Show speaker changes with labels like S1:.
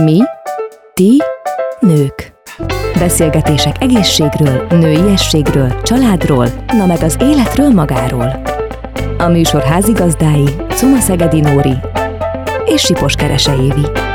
S1: Mi? Ti? Nők. Beszélgetések egészségről, nőiességről, családról, na meg az életről magáról. A műsor házigazdái Cuma Szegedi Nóri és Sipos Kerese Évi.